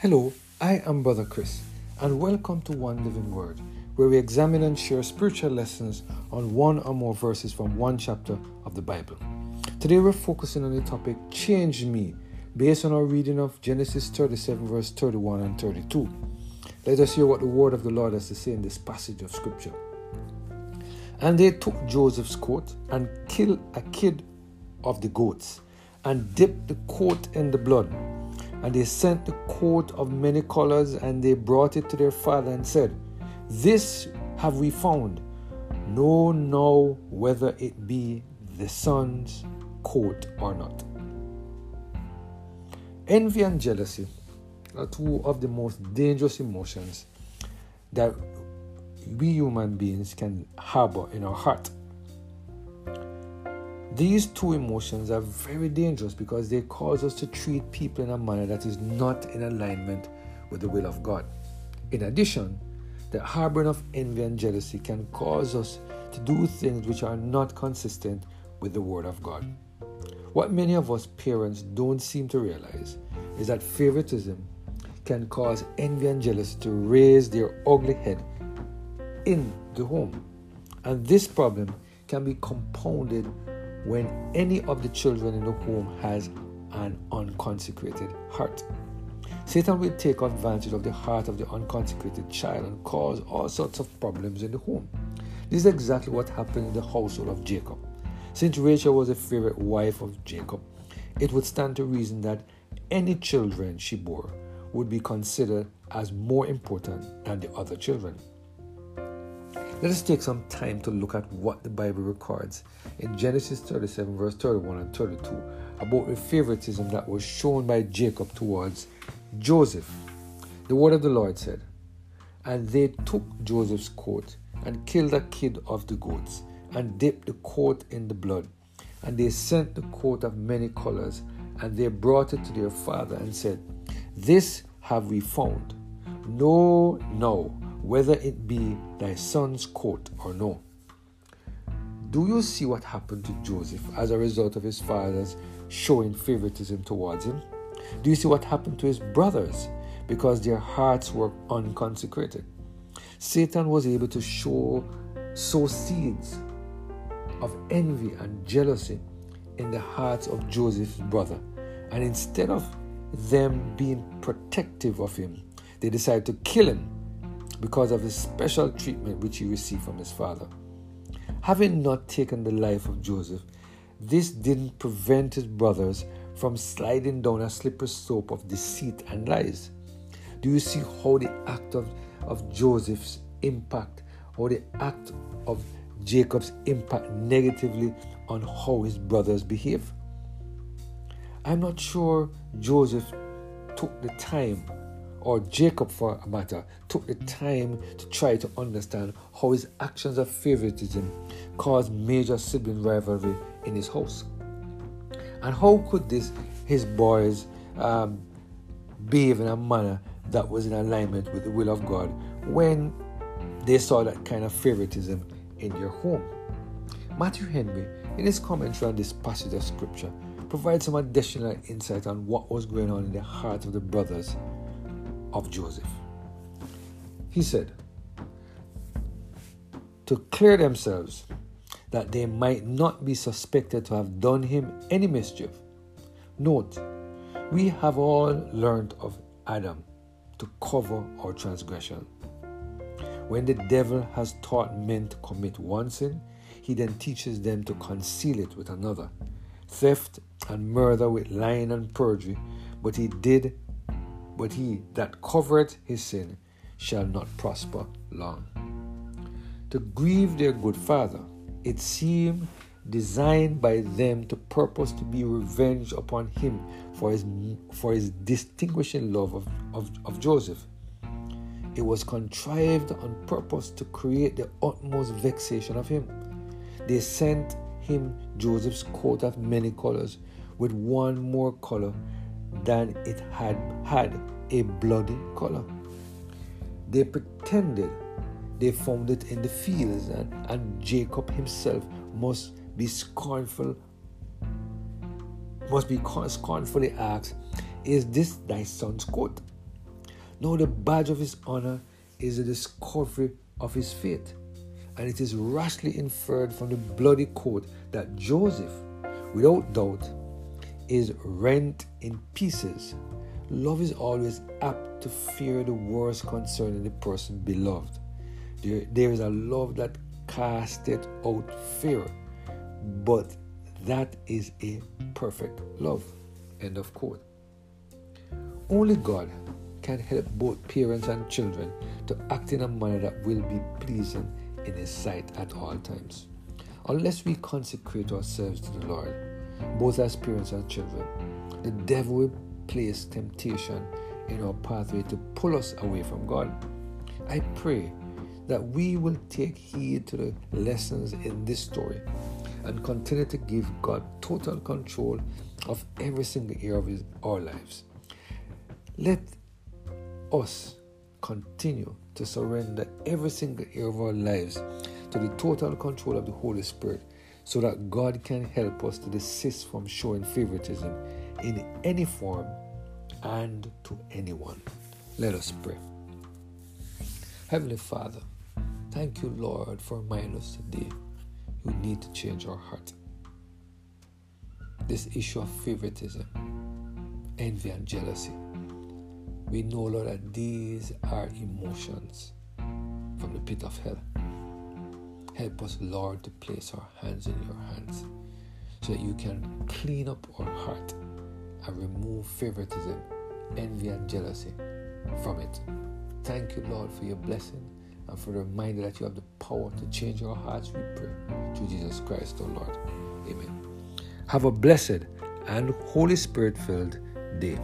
Hello, I am Brother Chris, and welcome to One Living Word, where we examine and share spiritual lessons on one or more verses from one chapter of the Bible. Today we're focusing on the topic Change Me, based on our reading of Genesis 37, verse 31 and 32. Let us hear what the word of the Lord has to say in this passage of Scripture. And they took Joseph's coat and killed a kid of the goats, and dipped the coat in the blood and they sent the coat of many colors, and they brought it to their father and said, This have we found. Know now whether it be the son's coat or not. Envy and jealousy are two of the most dangerous emotions that we human beings can harbor in our heart. These two emotions are very dangerous because they cause us to treat people in a manner that is not in alignment with the will of God. In addition, the harboring of envy and jealousy can cause us to do things which are not consistent with the Word of God. What many of us parents don't seem to realize is that favoritism can cause envy and jealousy to raise their ugly head in the home. And this problem can be compounded when any of the children in the home has an unconsecrated heart. Satan will take advantage of the heart of the unconsecrated child and cause all sorts of problems in the home. This is exactly what happened in the household of Jacob. Since Rachel was a favorite wife of Jacob, it would stand to reason that any children she bore would be considered as more important than the other children. Let us take some time to look at what the Bible records in Genesis 37, verse 31 and 32 about the favoritism that was shown by Jacob towards Joseph. The word of the Lord said, And they took Joseph's coat and killed a kid of the goats and dipped the coat in the blood. And they sent the coat of many colors and they brought it to their father and said, This have we found. Know now whether it be thy son's coat or no. Do you see what happened to Joseph as a result of his father's showing favoritism towards him? Do you see what happened to his brothers because their hearts were unconsecrated? Satan was able to show sow seeds of envy and jealousy in the hearts of Joseph's brother. And instead of them being protective of him, they decided to kill him because of the special treatment which he received from his father. Having not taken the life of Joseph, this didn't prevent his brothers from sliding down a slippery slope of deceit and lies. Do you see how the act of, of Joseph's impact, or the act of Jacob's impact negatively on how his brothers behave? I'm not sure Joseph took the time or Jacob for a matter, took the time to try to understand how his actions of favoritism caused major sibling rivalry in his house. And how could this, his boys, um, behave in a manner that was in alignment with the will of God when they saw that kind of favoritism in their home? Matthew Henry, in his commentary on this passage of scripture, provides some additional insight on what was going on in the heart of the brothers of Joseph. He said, to clear themselves that they might not be suspected to have done him any mischief. Note, we have all learned of Adam to cover our transgression. When the devil has taught men to commit one sin, he then teaches them to conceal it with another. Theft and murder with lying and perjury, but he did but he that covereth his sin shall not prosper long. To grieve their good father, it seemed designed by them to purpose to be revenged upon him for his, for his distinguishing love of, of, of Joseph. It was contrived on purpose to create the utmost vexation of him. They sent him Joseph's coat of many colors, with one more color than it had had a bloody color. They pretended they found it in the fields, and, and Jacob himself must be scornful, must be scornfully asked, Is this thy son's coat? Now, the badge of his honor is the discovery of his faith, and it is rashly inferred from the bloody coat that Joseph, without doubt, is rent in pieces. Love is always apt to fear the worst concerning the person beloved. There, there is a love that casteth out fear, but that is a perfect love. End of quote. Only God can help both parents and children to act in a manner that will be pleasing in His sight at all times. Unless we consecrate ourselves to the Lord, both as parents and children, the devil will place temptation in our pathway to pull us away from God. I pray that we will take heed to the lessons in this story and continue to give God total control of every single area of his, our lives. Let us continue to surrender every single area of our lives to the total control of the Holy Spirit so that God can help us to desist from showing favoritism in any form and to anyone. Let us pray. Heavenly Father, thank you, Lord, for reminding us today we need to change our heart. This issue of favoritism, envy, and jealousy. We know, Lord, that these are emotions from the pit of hell. Help us, Lord, to place our hands in your hands so that you can clean up our heart and remove favoritism, envy, and jealousy from it. Thank you, Lord, for your blessing and for the reminder that you have the power to change our hearts, we pray. Through Jesus Christ, our Lord. Amen. Have a blessed and Holy Spirit filled day.